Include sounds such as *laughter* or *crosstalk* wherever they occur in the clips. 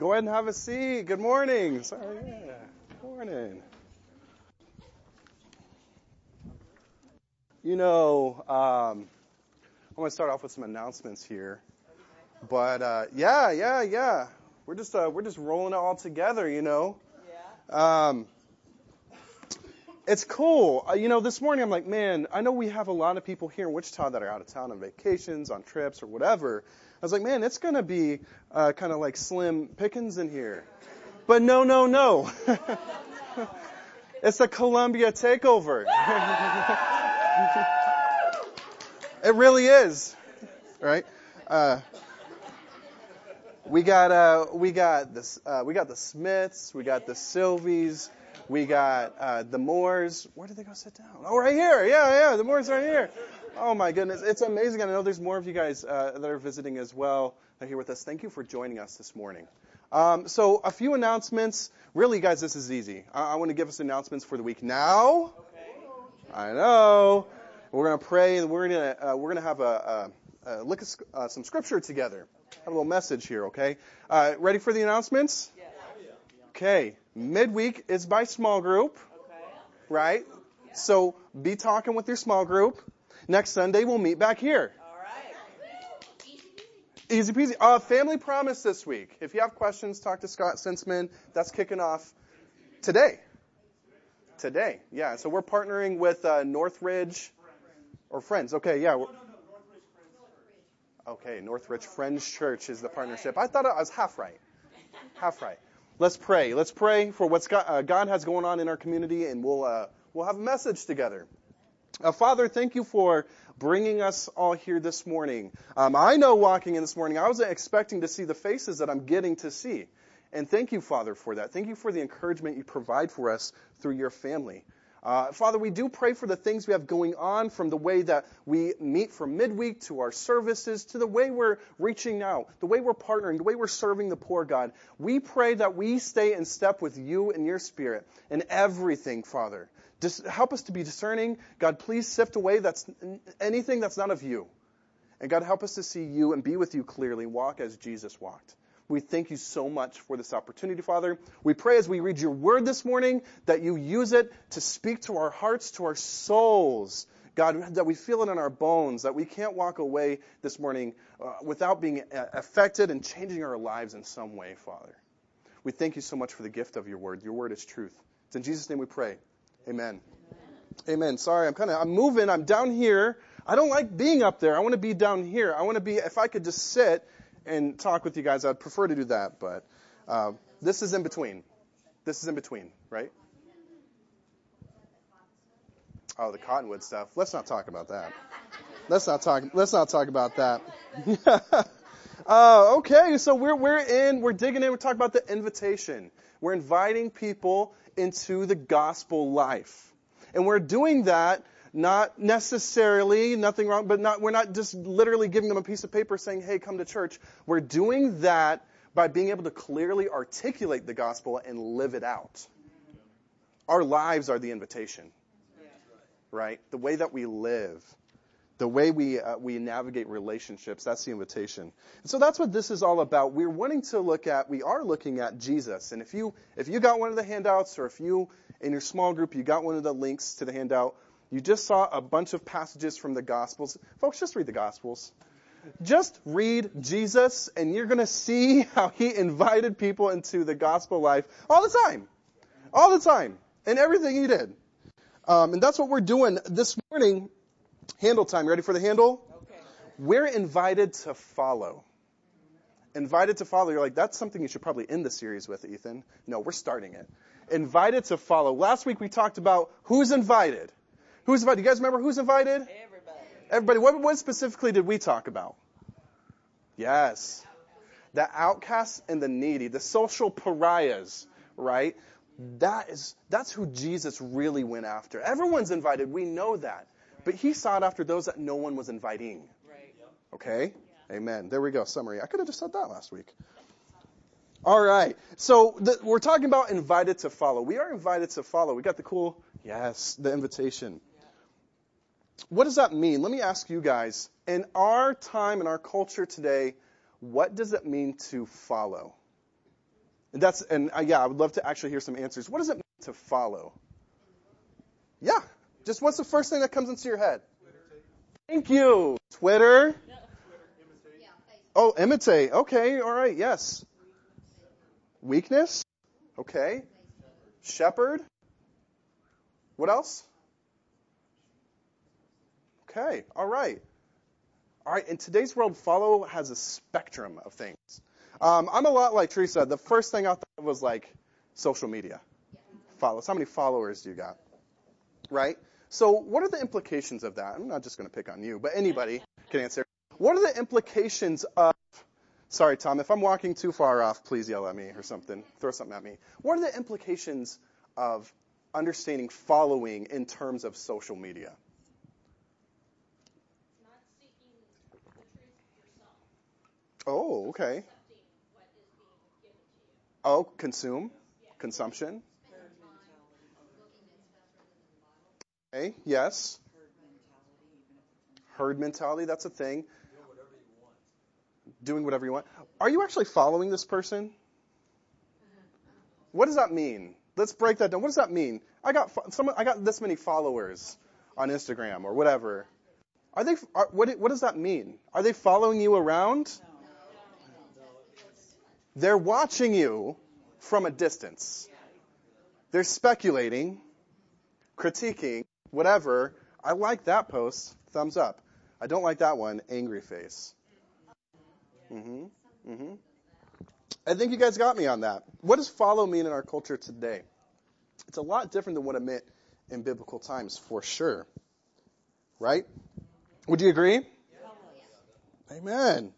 Go ahead and have a seat. Good morning. Sorry, yeah. Good morning. You know, um, I'm going to start off with some announcements here. But uh, yeah, yeah, yeah. We're just uh, we're just rolling it all together, you know. Yeah. Um, it's cool. Uh, you know, this morning I'm like, man, I know we have a lot of people here in Wichita that are out of town on vacations, on trips, or whatever. I was like, man, it's going to be uh, kind of like slim pickings in here. But no, no, no. *laughs* it's a Columbia takeover. *laughs* it really is, right? Uh, we got uh, we got the uh, we got the Smiths, we got the Sylvies, we got uh, the Moores. Where did they go sit down? Oh, right here. Yeah, yeah, the Moores right here. Oh my goodness, it's amazing. I know there's more of you guys uh, that are visiting as well that are here with us. Thank you for joining us this morning. Um, so a few announcements. Really, guys, this is easy. I, I want to give us announcements for the week now. Okay. I know. We're going to pray and we're going to uh, we're going to have a, a, a look at uh, some scripture together. Have a little message here, okay? Uh, ready for the announcements? Yes. Okay. Midweek is by small group, okay. right? Yeah. So be talking with your small group. Next Sunday we'll meet back here. All right. Easy peasy. Uh, family promise this week. If you have questions, talk to Scott Sinsman. That's kicking off today. Today, yeah. So we're partnering with uh, Northridge or Friends. Okay, yeah. Okay, Northridge Friends Church is the partnership. I thought I was half right. Half right. Let's pray. Let's pray for what uh, God has going on in our community, and we'll uh, we'll have a message together. Uh, Father, thank you for bringing us all here this morning. Um, I know walking in this morning, I wasn't expecting to see the faces that I'm getting to see. And thank you, Father, for that. Thank you for the encouragement you provide for us through your family. Uh, Father, we do pray for the things we have going on from the way that we meet for midweek to our services to the way we're reaching out, the way we're partnering, the way we're serving the poor, God. We pray that we stay in step with you and your spirit in everything, Father. Help us to be discerning. God, please sift away that's anything that's not of you. And God, help us to see you and be with you clearly, walk as Jesus walked. We thank you so much for this opportunity, Father. We pray as we read your word this morning that you use it to speak to our hearts, to our souls. God, that we feel it in our bones, that we can't walk away this morning uh, without being uh, affected and changing our lives in some way, Father. We thank you so much for the gift of your word. Your word is truth. It's in Jesus' name we pray. Amen. Amen. Amen. Sorry, I'm kind of, I'm moving. I'm down here. I don't like being up there. I want to be down here. I want to be, if I could just sit and talk with you guys. I'd prefer to do that, but uh, this is in between. This is in between, right? Oh, the cottonwood stuff. Let's not talk about that. Let's not talk. Let's not talk about that. uh, *laughs* okay, so we're we're in. We're digging in. We're talking about the invitation. We're inviting people into the gospel life, and we're doing that not necessarily, nothing wrong, but not, we're not just literally giving them a piece of paper saying, hey, come to church. We're doing that by being able to clearly articulate the gospel and live it out. Our lives are the invitation, right? The way that we live, the way we uh, we navigate relationships, that's the invitation. And so that's what this is all about. We're wanting to look at, we are looking at Jesus. And if you if you got one of the handouts, or if you in your small group you got one of the links to the handout, you just saw a bunch of passages from the Gospels. Folks, just read the Gospels. Just read Jesus, and you're going to see *laughs* how he invited people into the gospel life all the time. All the time. And everything he did. Um, and that's what we're doing this morning. Handle time. You Ready for the handle? Okay. We're invited to follow. Invited to follow. You're like, that's something you should probably end the series with, Ethan. No, we're starting it. Invited to follow. Last week we talked about who's invited. Who's invited? You guys remember who's invited? Everybody. Everybody. What, what specifically did we talk about? Yes. The outcasts and the needy, the social pariahs, right? That is, that's who Jesus really went after. Everyone's invited. We know that. But he sought after those that no one was inviting. Okay? Amen. There we go. Summary. I could have just said that last week. All right. So the, we're talking about invited to follow. We are invited to follow. We got the cool, yes, the invitation. What does that mean? Let me ask you guys. In our time, in our culture today, what does it mean to follow? And that's and uh, yeah, I would love to actually hear some answers. What does it mean to follow? Yeah, just what's the first thing that comes into your head? Twitter. Thank you. Twitter. Oh, imitate. Okay, all right, yes. Weakness. Okay. Shepherd. What else? Okay, all right. All right, in today's world, follow has a spectrum of things. Um, I'm a lot like Teresa. The first thing I thought of was like social media. Follows. How many followers do you got? Right? So, what are the implications of that? I'm not just going to pick on you, but anybody can answer. What are the implications of, sorry, Tom, if I'm walking too far off, please yell at me or something. Throw something at me. What are the implications of understanding following in terms of social media? Oh, okay. Oh, consume, consumption. Okay, yes. Herd mentality, that's a thing. Doing whatever you want. Are you actually following this person? What does that mean? Let's break that down. What does that mean? I got some, I got this many followers on Instagram or whatever. Are they? Are, what, what does that mean? Are they following you around? They're watching you from a distance. They're speculating, critiquing, whatever. I like that post. Thumbs up. I don't like that one. Angry face. hmm hmm I think you guys got me on that. What does follow mean in our culture today? It's a lot different than what it meant in biblical times, for sure. Right? Would you agree? Amen.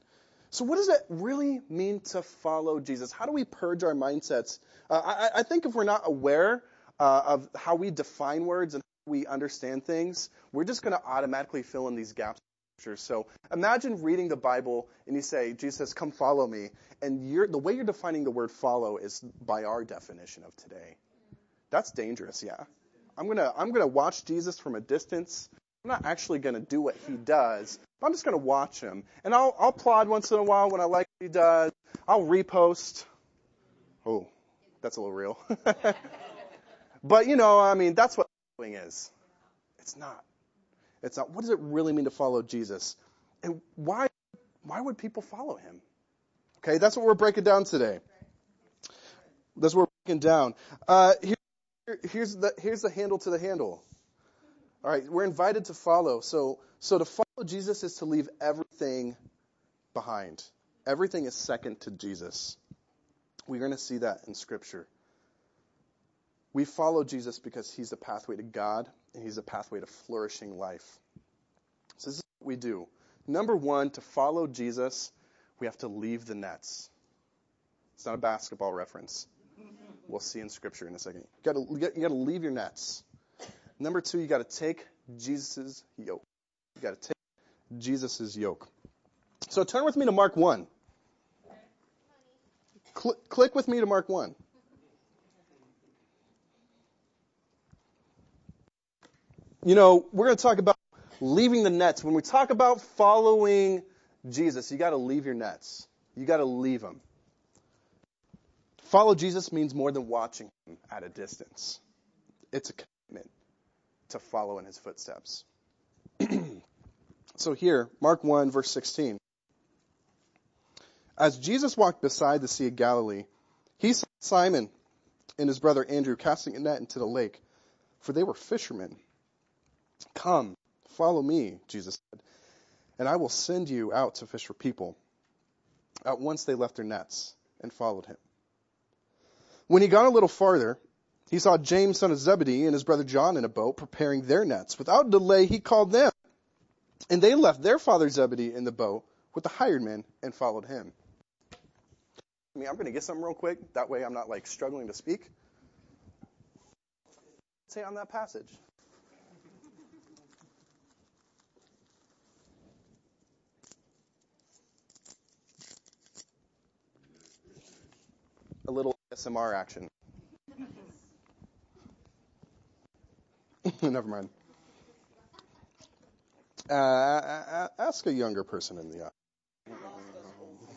So, what does it really mean to follow Jesus? How do we purge our mindsets? Uh, I, I, think if we're not aware uh, of how we define words and how we understand things, we're just going to automatically fill in these gaps. So imagine reading the Bible and you say, Jesus, come follow me. And the way you're defining the word follow is by our definition of today. That's dangerous, yeah. I'm going to I'm going to watch Jesus from a distance. I'm not actually going to do what he does. I'm just going to watch him. And I'll, I'll plod once in a while when I like what he does. I'll repost. Oh, that's a little real. *laughs* but, you know, I mean, that's what following is. It's not. It's not. What does it really mean to follow Jesus? And why, why would people follow him? Okay, that's what we're breaking down today. That's what we're breaking down. Uh, here, here's, the, here's the handle to the handle. All right, we're invited to follow. So, so to follow Jesus is to leave everything behind. Everything is second to Jesus. We're going to see that in Scripture. We follow Jesus because he's the pathway to God and he's the pathway to flourishing life. So this is what we do. Number one, to follow Jesus, we have to leave the nets. It's not a basketball reference. We'll see in Scripture in a second. You got to leave your nets. Number two, you got to take Jesus' yoke. You got to take Jesus' yoke. So turn with me to Mark 1. Cl- click with me to Mark 1. You know, we're going to talk about leaving the nets. When we talk about following Jesus, you got to leave your nets. You got to leave them. Follow Jesus means more than watching him at a distance. It's a to follow in his footsteps. *clears throat* so here, Mark 1, verse 16. As Jesus walked beside the Sea of Galilee, he saw Simon and his brother Andrew casting a net into the lake, for they were fishermen. Come, follow me, Jesus said, and I will send you out to fish for people. At once they left their nets and followed him. When he got a little farther, he saw James, son of Zebedee, and his brother John in a boat preparing their nets. Without delay, he called them. And they left their father Zebedee in the boat with the hired men and followed him. I mean, I'm going to get something real quick. That way I'm not like struggling to speak. Say on that passage. A little ASMR action. *laughs* Never mind. Uh, ask a younger person in the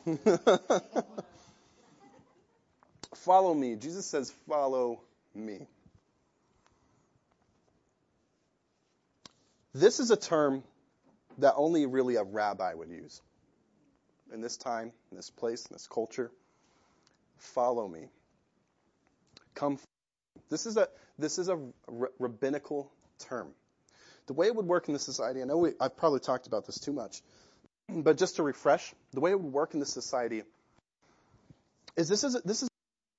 *laughs* Follow me. Jesus says, Follow me. This is a term that only really a rabbi would use. In this time, in this place, in this culture, follow me. Come. This is a this is a rabbinical term. The way it would work in this society, I know we, I've probably talked about this too much, *clears throat* but just to refresh, the way it would work in this society is this is this is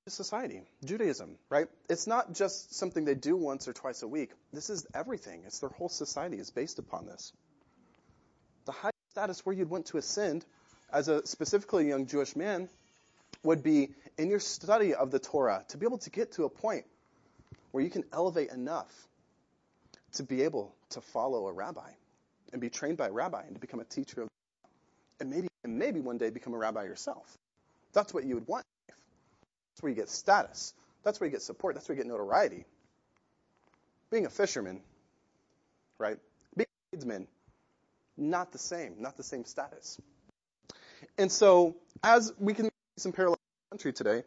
society, Judaism, right? It's not just something they do once or twice a week. This is everything. It's their whole society is based upon this. The high status where you'd want to ascend as a specifically young Jewish man would be in your study of the Torah to be able to get to a point where you can elevate enough to be able to follow a rabbi and be trained by a rabbi and to become a teacher of and maybe and maybe one day become a rabbi yourself. That's what you would want. That's where you get status. That's where you get support. That's where you get notoriety. Being a fisherman, right? Being a tradesman, not the same, not the same status. And so, as we can see some parallel in the country today,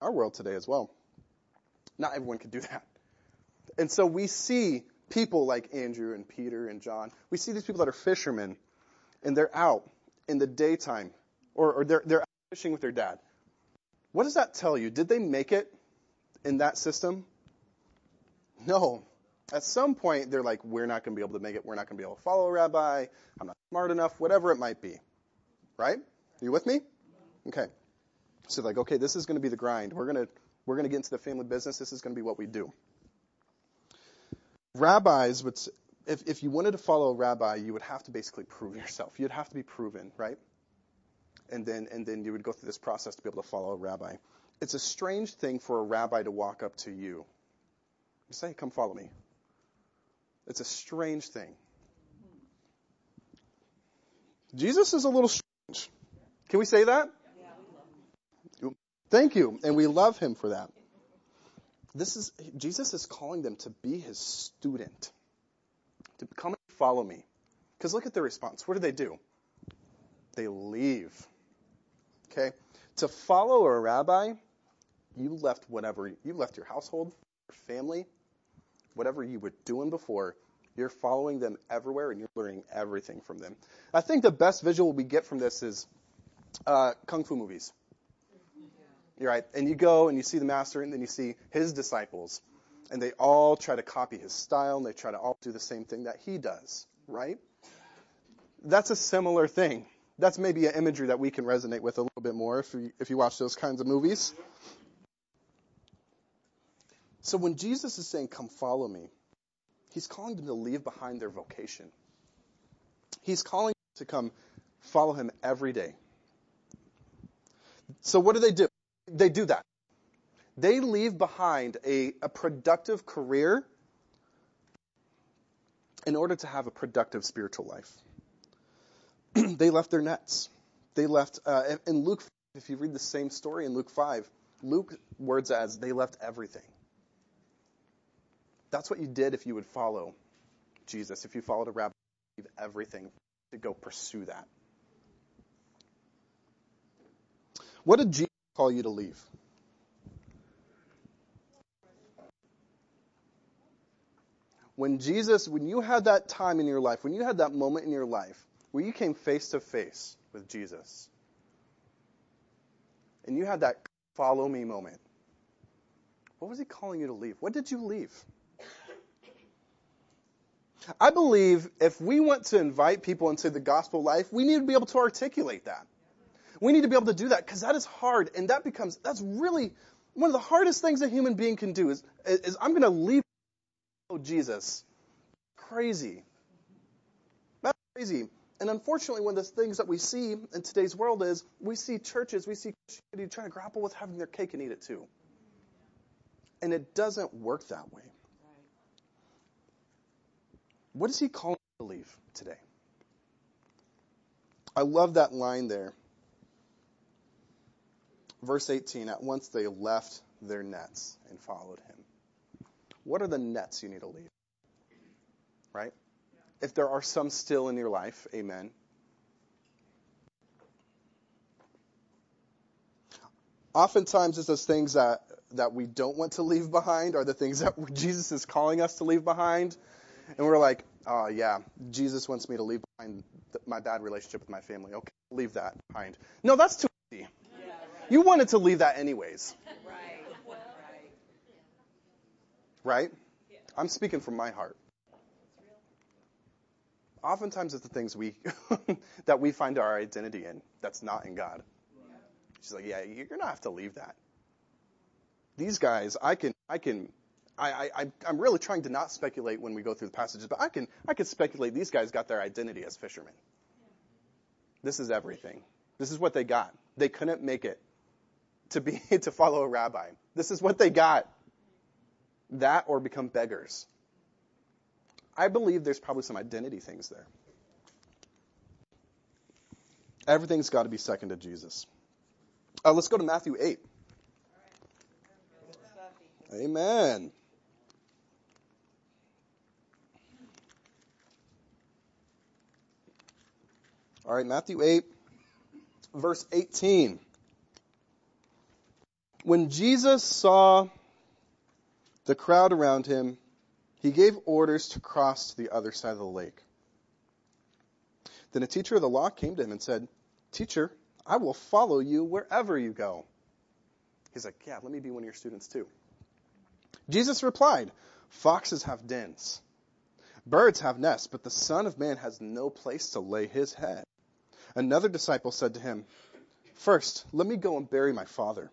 our world today as well, not everyone can do that. And so we see people like Andrew and Peter and John. We see these people that are fishermen, and they're out in the daytime, or, or they're, they're fishing with their dad. What does that tell you? Did they make it in that system? No. At some point, they're like, we're not going to be able to make it. We're not going to be able to follow a rabbi. I'm not smart enough, whatever it might be. Right? Are you with me? Okay. So like, okay, this is going to be the grind. We're going to, we're going to get into the family business. This is going to be what we do. Rabbis would, if, if you wanted to follow a rabbi, you would have to basically prove yourself. You'd have to be proven, right? And then, and then you would go through this process to be able to follow a rabbi. It's a strange thing for a rabbi to walk up to you and say, come follow me. It's a strange thing. Jesus is a little strange. Can we say that? Thank you. And we love him for that. This is, Jesus is calling them to be his student, to come and follow me. Because look at their response. What do they do? They leave. Okay? To follow a rabbi, you left whatever, you left your household, your family, whatever you were doing before. You're following them everywhere and you're learning everything from them. I think the best visual we get from this is uh, kung fu movies. You're right. And you go and you see the master and then you see his disciples. And they all try to copy his style and they try to all do the same thing that he does. Right? That's a similar thing that's maybe an imagery that we can resonate with a little bit more if you, if you watch those kinds of movies. So when Jesus is saying, Come follow me, he's calling them to leave behind their vocation. He's calling them to come follow him every day. So what do they do? They do that. They leave behind a, a productive career in order to have a productive spiritual life. *clears throat* they left their nets. They left, uh, in Luke, if you read the same story in Luke 5, Luke words as, they left everything. That's what you did if you would follow Jesus. If you followed a rabbi, leave everything to go pursue that. What did Jesus call you to leave? When Jesus, when you had that time in your life, when you had that moment in your life where you came face to face with Jesus and you had that follow me moment, what was he calling you to leave? What did you leave? I believe if we want to invite people into the gospel life, we need to be able to articulate that. We need to be able to do that because that is hard and that becomes, that's really one of the hardest things a human being can do is, is I'm going to leave Jesus. Crazy. That's crazy. And unfortunately, one of the things that we see in today's world is we see churches, we see Christianity trying to grapple with having their cake and eat it too. And it doesn't work that way. What is he calling to believe today? I love that line there. Verse 18, at once they left their nets and followed him. What are the nets you need to leave? Right? if there are some still in your life, amen. oftentimes it's those things that that we don't want to leave behind are the things *laughs* that Jesus is calling us to leave behind. And we're like, oh, yeah, Jesus wants me to leave behind my bad relationship with my family. Okay, leave that behind. No, that's too. You wanted to leave that anyways. Right. Right? I'm speaking from my heart. Oftentimes it's the things we *laughs* that we find our identity in that's not in God. She's like, yeah, you're gonna have to leave that these guys, I can, I can, I, I, I'm really trying to not speculate when we go through the passages, but I can, I can speculate these guys got their identity as fishermen. This is everything. This is what they got. They couldn't make it to be, *laughs* to follow a rabbi. This is what they got. That or become beggars. I believe there's probably some identity things there. Everything's got to be second to Jesus. Uh, let's go to Matthew 8. Amen. All right, Matthew 8, verse 18. When Jesus saw the crowd around him, he gave orders to cross to the other side of the lake. Then a teacher of the law came to him and said, Teacher, I will follow you wherever you go. He's like, Yeah, let me be one of your students too. Jesus replied, Foxes have dens, birds have nests, but the Son of Man has no place to lay his head. Another disciple said to him, First, let me go and bury my father.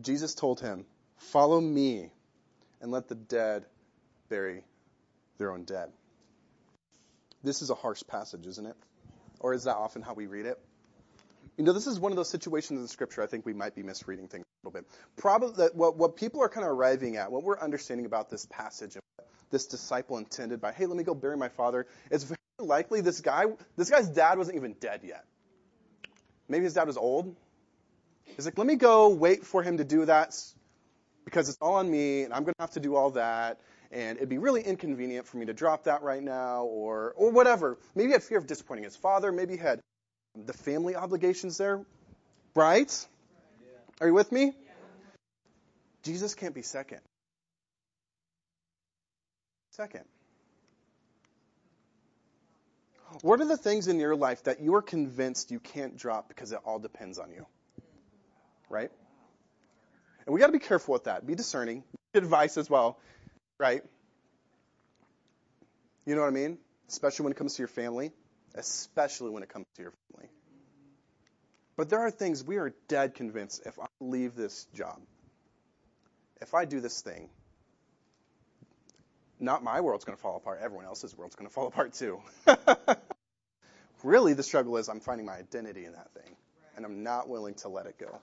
Jesus told him, Follow me and let the dead bury their own dead. This is a harsh passage, isn't it? Or is that often how we read it? You know, this is one of those situations in Scripture I think we might be misreading things a little bit. Probably what, what people are kind of arriving at, what we're understanding about this passage and what this disciple intended by, hey, let me go bury my father, it's very likely this guy, this guy's dad wasn't even dead yet. Maybe his dad was old. He's like, let me go wait for him to do that because it's all on me and I'm going to have to do all that and it'd be really inconvenient for me to drop that right now or or whatever. Maybe he had fear of disappointing his father. Maybe he had the family obligations there, right? Are you with me? Jesus can't be second. Second. What are the things in your life that you are convinced you can't drop because it all depends on you? Right? And we got to be careful with that. Be discerning. Advice as well, right? You know what I mean? Especially when it comes to your family especially when it comes to your family. But there are things we are dead convinced if I leave this job, if I do this thing, not my world's going to fall apart, everyone else's world's going to fall *laughs* apart too. really, the struggle is I'm finding my identity in that thing, and I'm not willing to let it go.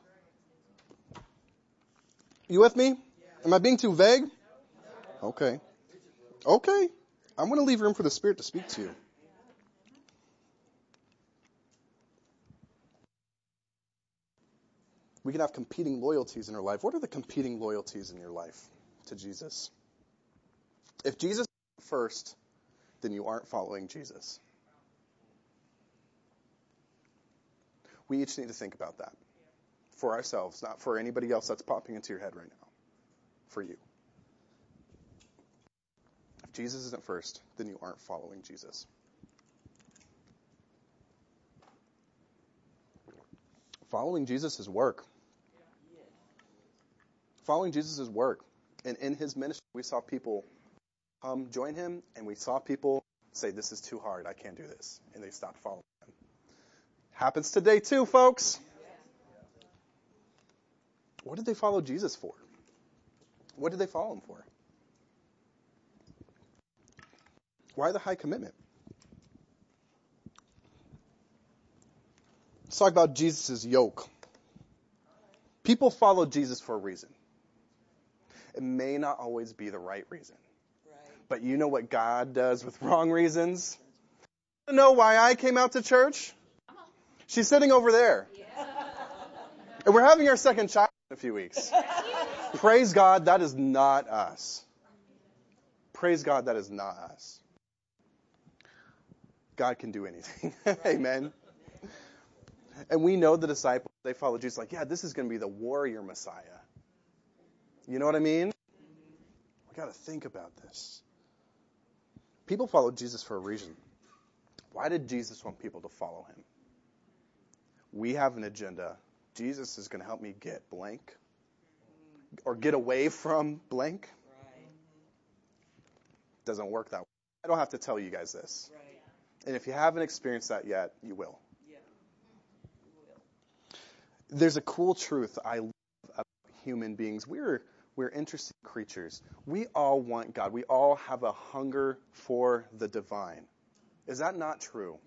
You with me? Am I being too vague? Okay. Okay. I'm going to leave room for the Spirit to speak to you. we can have competing loyalties in our life. What are the competing loyalties in your life to Jesus? If Jesus is first, then you aren't following Jesus. We each need to think about that for ourselves, not for anybody else that's popping into your head right now. For you. If Jesus isn't first, then you aren't following Jesus. Following Jesus is work following Jesus' is work. And in his ministry, we saw people come join him, and we saw people say, This is too hard. I can't do this. And they stopped following him. Happens today, too, folks. What did they follow Jesus for? What did they follow him for? Why the high commitment? Let's talk about Jesus' yoke. People follow Jesus for a reason. It may not always be the right reason. Right. But you know what God does with wrong reasons? You know why I came out to church? Uh-huh. She's sitting over there. Yeah. And we're having our second child a few weeks. *laughs* Praise God, that is not us. Praise God, that is not us. God can do anything. *laughs* Amen. And we know the disciples, they follow Jesus like, yeah, this is going to be the warrior Messiah. You know what I mean? We got to think about this. People followed Jesus for a reason. Why did Jesus want people to follow him? We have an agenda. Jesus is going to help me get blank or get away from blank. Doesn't work that way. I don't have to tell you guys this. And if you haven't experienced that yet, you will. There's a cool truth I love about human beings. We're we're interesting creatures. We all want God. We all have a hunger for the divine. Is that not true?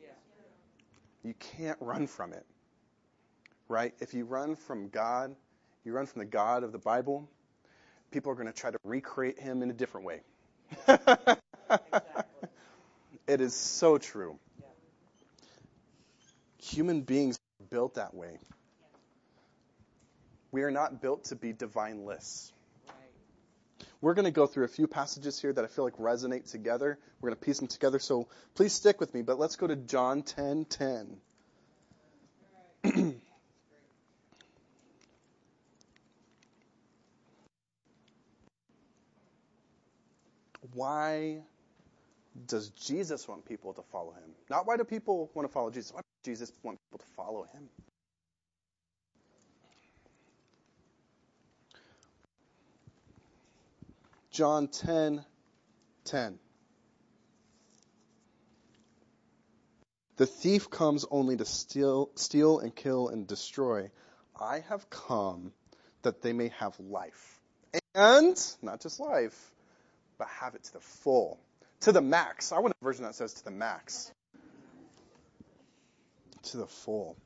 You can't run from it. Right? If you run from God, you run from the God of the Bible, people are going to try to recreate him in a different way. *laughs* It is so true. Human beings are built that way. We are not built to be divine lists. We're going to go through a few passages here that I feel like resonate together. We're going to piece them together. So please stick with me, but let's go to John 10:10. 10, *clears throat* Why does Jesus want people to follow him? Not why do people want to follow Jesus? Why does Jesus want people to follow him? John 10 10. The thief comes only to steal, steal and kill and destroy. I have come that they may have life. And, not just life, but have it to the full to the max. I want a version that says to the max. To the full.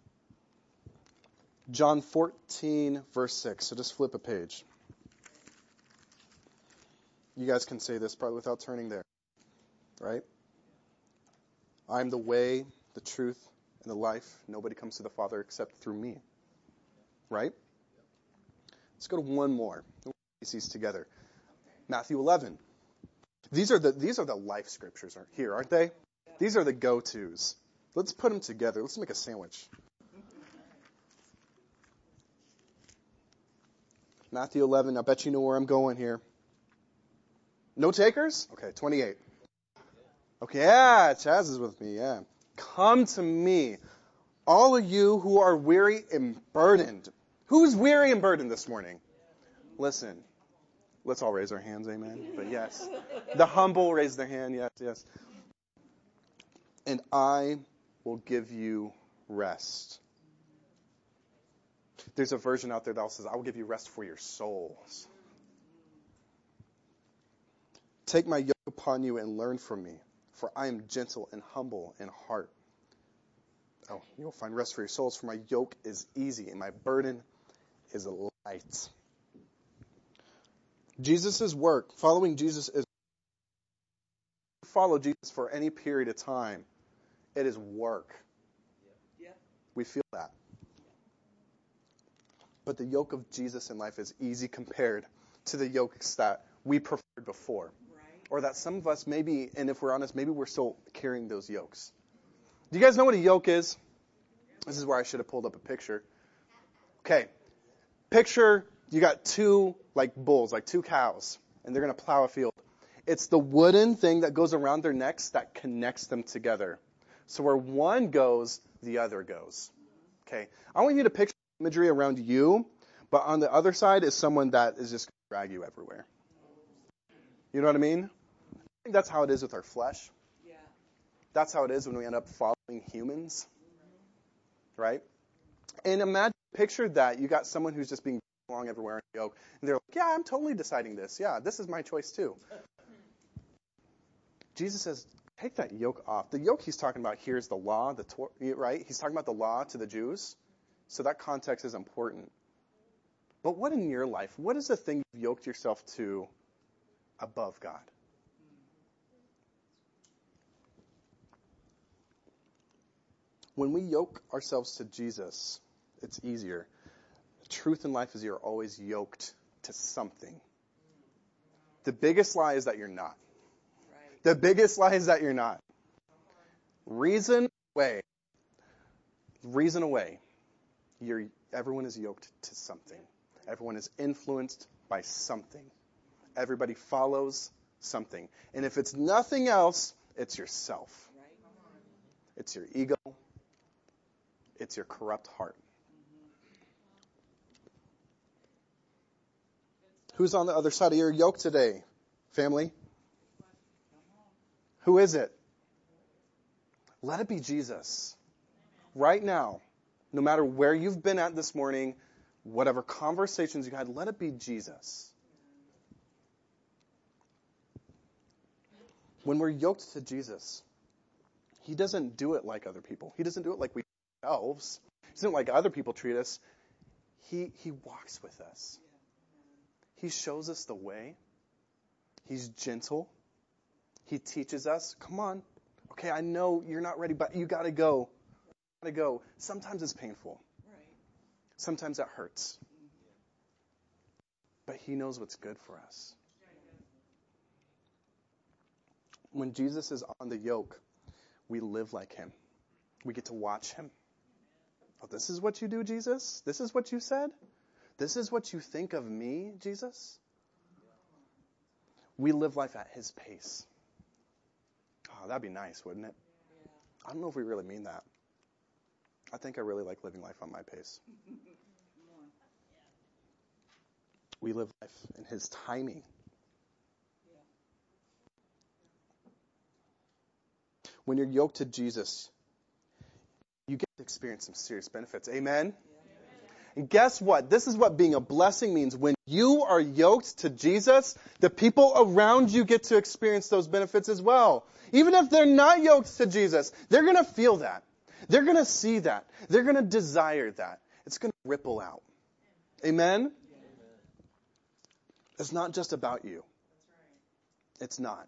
John 14, verse 6. So just flip a page. You guys can say this probably without turning there. Right? I am the way, the truth, and the life. Nobody comes to the Father except through me. Right? Let's go to one more. These together. Matthew 11. These are the, these are the life scriptures here, aren't they? These are the go-tos. Let's put them together. Let's make a sandwich. Matthew 11. I bet you know where I'm going here. No takers? Okay, 28. Okay, yeah, Chaz is with me, yeah. Come to me, all of you who are weary and burdened. Who's weary and burdened this morning? Listen, Let's all raise our hands, amen. But yes, the humble raise their hand, yes, yes. And I will give you rest. There's a version out there that says, I will give you rest for your souls. Take my yoke upon you and learn from me, for I am gentle and humble in heart. Oh, you'll find rest for your souls, for my yoke is easy and my burden is light. Jesus' work, following Jesus is follow Jesus for any period of time. It is work. Yeah. We feel that. But the yoke of Jesus in life is easy compared to the yokes that we preferred before. Right. Or that some of us maybe, and if we're honest, maybe we're still carrying those yokes. Do you guys know what a yoke is? This is where I should have pulled up a picture. Okay. Picture you got two like bulls, like two cows, and they're going to plow a field. It's the wooden thing that goes around their necks that connects them together. So where one goes, the other goes. Okay. I want you to picture imagery around you, but on the other side is someone that is just going to drag you everywhere. You know what I mean? I think that's how it is with our flesh. Yeah. That's how it is when we end up following humans. Right? And imagine, picture that you got someone who's just being along everywhere in yoke. And they're like, yeah, I'm totally deciding this. Yeah, this is my choice too. *laughs* Jesus says, take that yoke off. The yoke he's talking about here is the law, the tor- right? He's talking about the law to the Jews. So that context is important. But what in your life? What is the thing you've yoked yourself to above God? When we yoke ourselves to Jesus, it's easier truth in life is you're always yoked to something. The biggest lie is that you're not. Right. The biggest lie is that you're not. Reason away. Reason away. You're, everyone is yoked to something. Everyone is influenced by something. Everybody follows something. And if it's nothing else, it's yourself. It's your ego. It's your corrupt heart. Who's on the other side of your yoke today, family? Who is it? Let it be Jesus. Right now, no matter where you've been at this morning, whatever conversations you had, let it be Jesus. When we're yoked to Jesus, He doesn't do it like other people. He doesn't do it like we ourselves. He doesn't like other people treat us. He, he walks with us. He shows us the way. He's gentle. He teaches us. Come on. Okay, I know you're not ready, but you gotta go. You gotta go. Sometimes it's painful. Right. Sometimes it hurts. But He knows what's good for us. When Jesus is on the yoke, we live like Him. We get to watch Him. Oh, this is what you do, Jesus? This is what you said? This is what you think of me, Jesus? We live life at His pace. Oh, that'd be nice, wouldn't it? I don't know if we really mean that. I think I really like living life on my pace. We live life in His timing. When you're yoked to Jesus, you get to experience some serious benefits. Amen? And guess what? This is what being a blessing means. When you are yoked to Jesus, the people around you get to experience those benefits as well. Even if they're not yoked to Jesus, they're going to feel that. They're going to see that. They're going to desire that. It's going to ripple out. Amen? It's not just about you. It's not.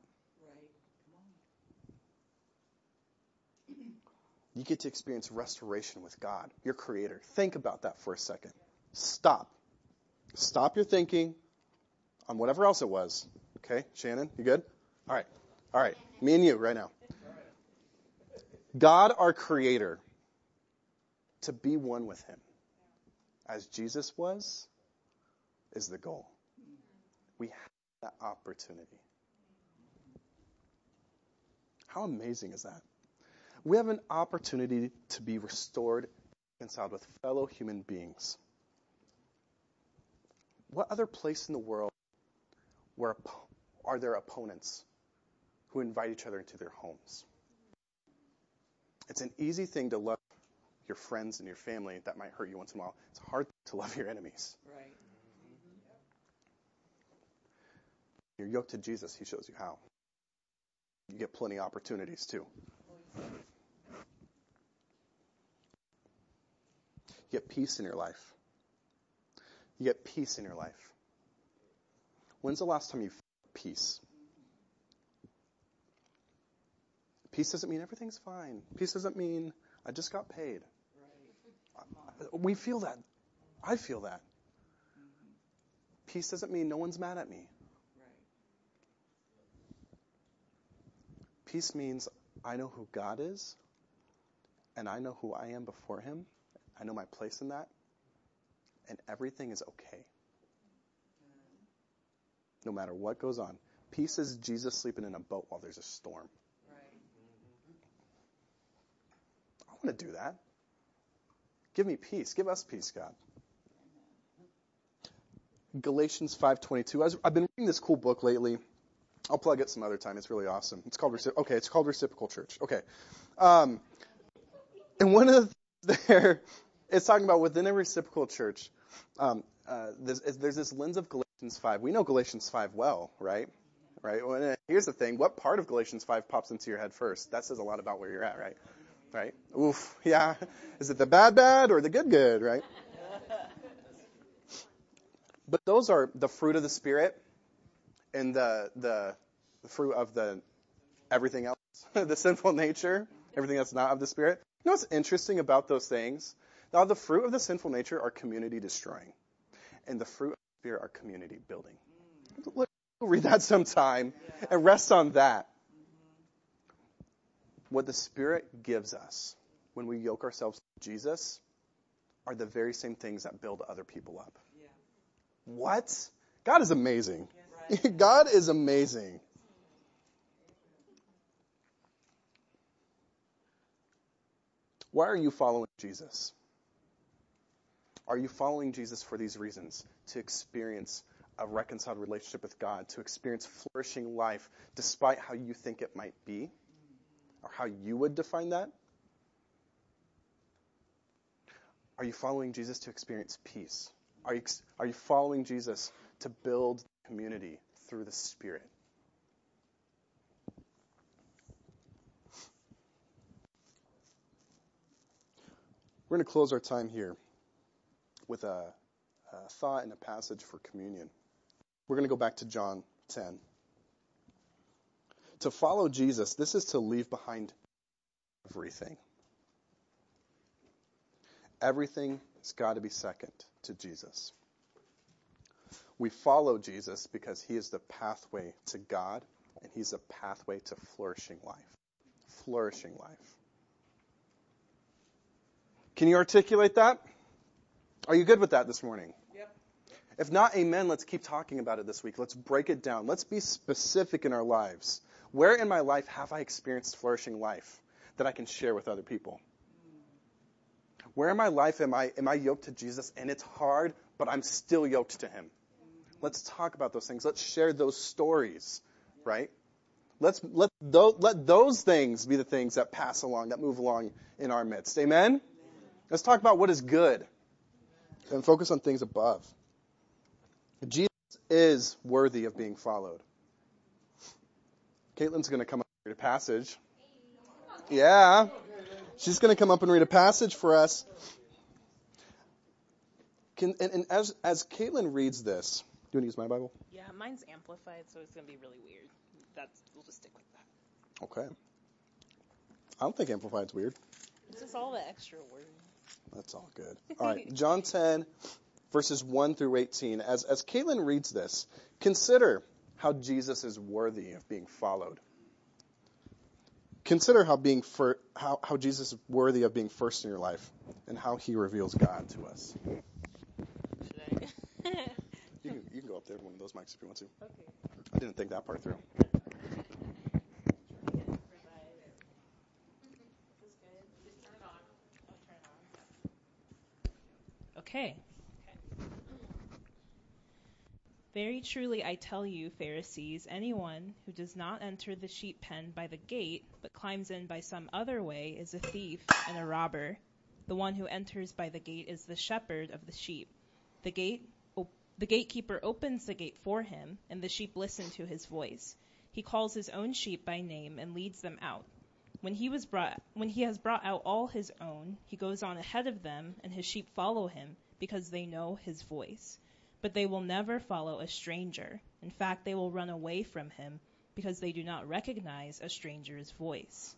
You get to experience restoration with God, your creator. Think about that for a second. Stop. Stop your thinking on whatever else it was. Okay, Shannon, you good? All right. All right. Me and you right now. God, our creator, to be one with him, as Jesus was, is the goal. We have that opportunity. How amazing is that? We have an opportunity to be restored, and reconciled with fellow human beings. What other place in the world where are there opponents who invite each other into their homes? It's an easy thing to love your friends and your family that might hurt you once in a while. It's hard to love your enemies. Right. You're yoked to Jesus, He shows you how. You get plenty of opportunities too. You get peace in your life. You get peace in your life. When's the last time you felt peace? Peace doesn't mean everything's fine. Peace doesn't mean I just got paid. We feel that. I feel that. Peace doesn't mean no one's mad at me. Peace means I know who God is, and I know who I am before Him. I know my place in that, and everything is okay. No matter what goes on. Peace is Jesus sleeping in a boat while there's a storm. Right. I want to do that. Give me peace. Give us peace, God. Galatians 5:22. I've been reading this cool book lately. I'll plug it some other time. It's really awesome. It's called okay. It's called Reciprocal Church. Okay, um, and one of the things *laughs* there, it's talking about within a reciprocal church. Um, uh, there's, there's this lens of Galatians 5. We know Galatians 5 well, right? Right. Well, here's the thing. What part of Galatians 5 pops into your head first? That says a lot about where you're at, right? Right. Oof. Yeah. Is it the bad bad or the good good? Right. But those are the fruit of the spirit and the the, the fruit of the everything else, *laughs* the sinful nature, everything that's not of the spirit. You know what's interesting about those things? Now, the fruit of the sinful nature are community destroying, and the fruit of the spirit are community building. Let's read that sometime and rest on that. What the Spirit gives us when we yoke ourselves to Jesus are the very same things that build other people up. What? God is amazing. *laughs* God is amazing. Why are you following Jesus? Are you following Jesus for these reasons? To experience a reconciled relationship with God, to experience flourishing life despite how you think it might be, or how you would define that? Are you following Jesus to experience peace? Are you, are you following Jesus to build community through the Spirit? We're going to close our time here with a, a thought and a passage for communion. We're going to go back to John 10. To follow Jesus, this is to leave behind everything. Everything has got to be second to Jesus. We follow Jesus because he is the pathway to God and he's a pathway to flourishing life. Flourishing life. Can you articulate that? Are you good with that this morning? Yep. If not, amen. Let's keep talking about it this week. Let's break it down. Let's be specific in our lives. Where in my life have I experienced flourishing life that I can share with other people? Where in my life am I am I yoked to Jesus and it's hard, but I'm still yoked to him? Let's talk about those things. Let's share those stories, right? Let's let those, let those things be the things that pass along, that move along in our midst. Amen. Let's talk about what is good and focus on things above. Jesus is worthy of being followed. Caitlin's going to come up and read a passage. Yeah. She's going to come up and read a passage for us. Can, and, and as, as Caitlin reads this, do you want to use my Bible? Yeah, mine's amplified, so it's gonna be really weird. That's we'll just stick with that. Okay. I don't think Amplified's weird. It's just all the extra words. That's all good. All right, *laughs* John 10, verses 1 through 18. As, as Caitlin reads this, consider how Jesus is worthy of being followed. Consider how being fir- how, how Jesus is worthy of being first in your life and how he reveals God to us. Should I? You can, you can go up there with one of those mics if you want to. okay. I didn't think that part through. Okay. Very truly I tell you, Pharisees, anyone who does not enter the sheep pen by the gate, but climbs in by some other way, is a thief and a robber. The one who enters by the gate is the shepherd of the sheep. The gate the gatekeeper opens the gate for him, and the sheep listen to his voice. He calls his own sheep by name and leads them out. When he was brought when he has brought out all his own, he goes on ahead of them, and his sheep follow him because they know his voice. But they will never follow a stranger. In fact, they will run away from him because they do not recognize a stranger's voice.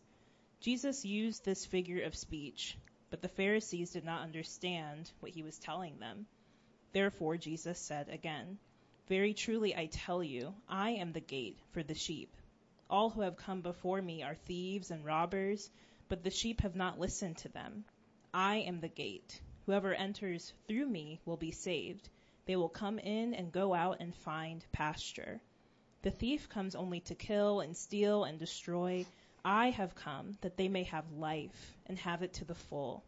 Jesus used this figure of speech, but the Pharisees did not understand what he was telling them. Therefore, Jesus said again, Very truly I tell you, I am the gate for the sheep. All who have come before me are thieves and robbers, but the sheep have not listened to them. I am the gate. Whoever enters through me will be saved. They will come in and go out and find pasture. The thief comes only to kill and steal and destroy. I have come that they may have life and have it to the full.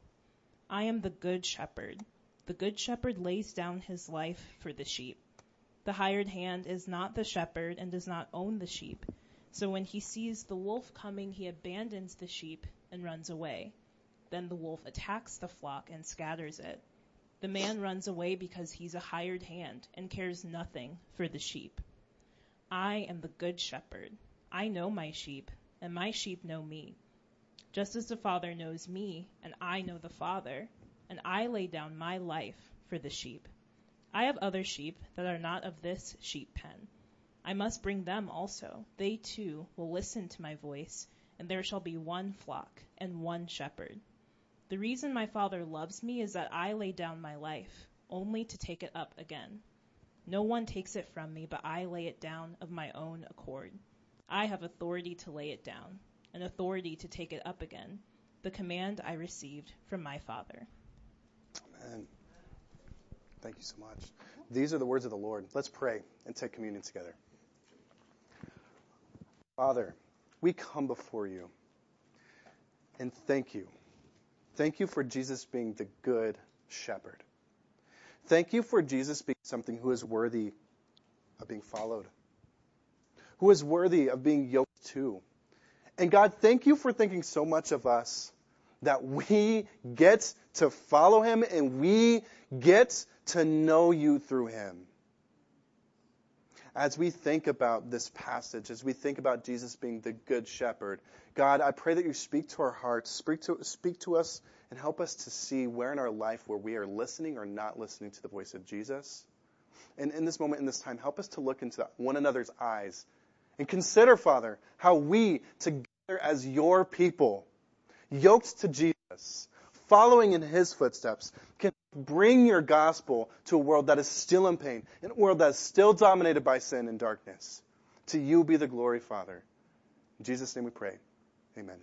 I am the good shepherd. The good shepherd lays down his life for the sheep. The hired hand is not the shepherd and does not own the sheep. So when he sees the wolf coming, he abandons the sheep and runs away. Then the wolf attacks the flock and scatters it. The man runs away because he's a hired hand and cares nothing for the sheep. I am the good shepherd. I know my sheep, and my sheep know me. Just as the Father knows me, and I know the Father, and I lay down my life for the sheep. I have other sheep that are not of this sheep pen. I must bring them also. They too will listen to my voice, and there shall be one flock and one shepherd. The reason my Father loves me is that I lay down my life, only to take it up again. No one takes it from me, but I lay it down of my own accord. I have authority to lay it down, and authority to take it up again, the command I received from my Father. And thank you so much. These are the words of the Lord. Let's pray and take communion together. Father, we come before you and thank you. Thank you for Jesus being the good shepherd. Thank you for Jesus being something who is worthy of being followed, who is worthy of being yoked to. And God, thank you for thinking so much of us that we get to follow him and we get to know you through him. As we think about this passage, as we think about Jesus being the good shepherd, God, I pray that you speak to our hearts, speak to, speak to us, and help us to see where in our life where we are listening or not listening to the voice of Jesus. And in this moment, in this time, help us to look into one another's eyes and consider, Father, how we, together as your people, yoked to Jesus, following in his footsteps, can bring your gospel to a world that is still in pain, in a world that is still dominated by sin and darkness. To you be the glory, Father. In Jesus' name we pray. Amen.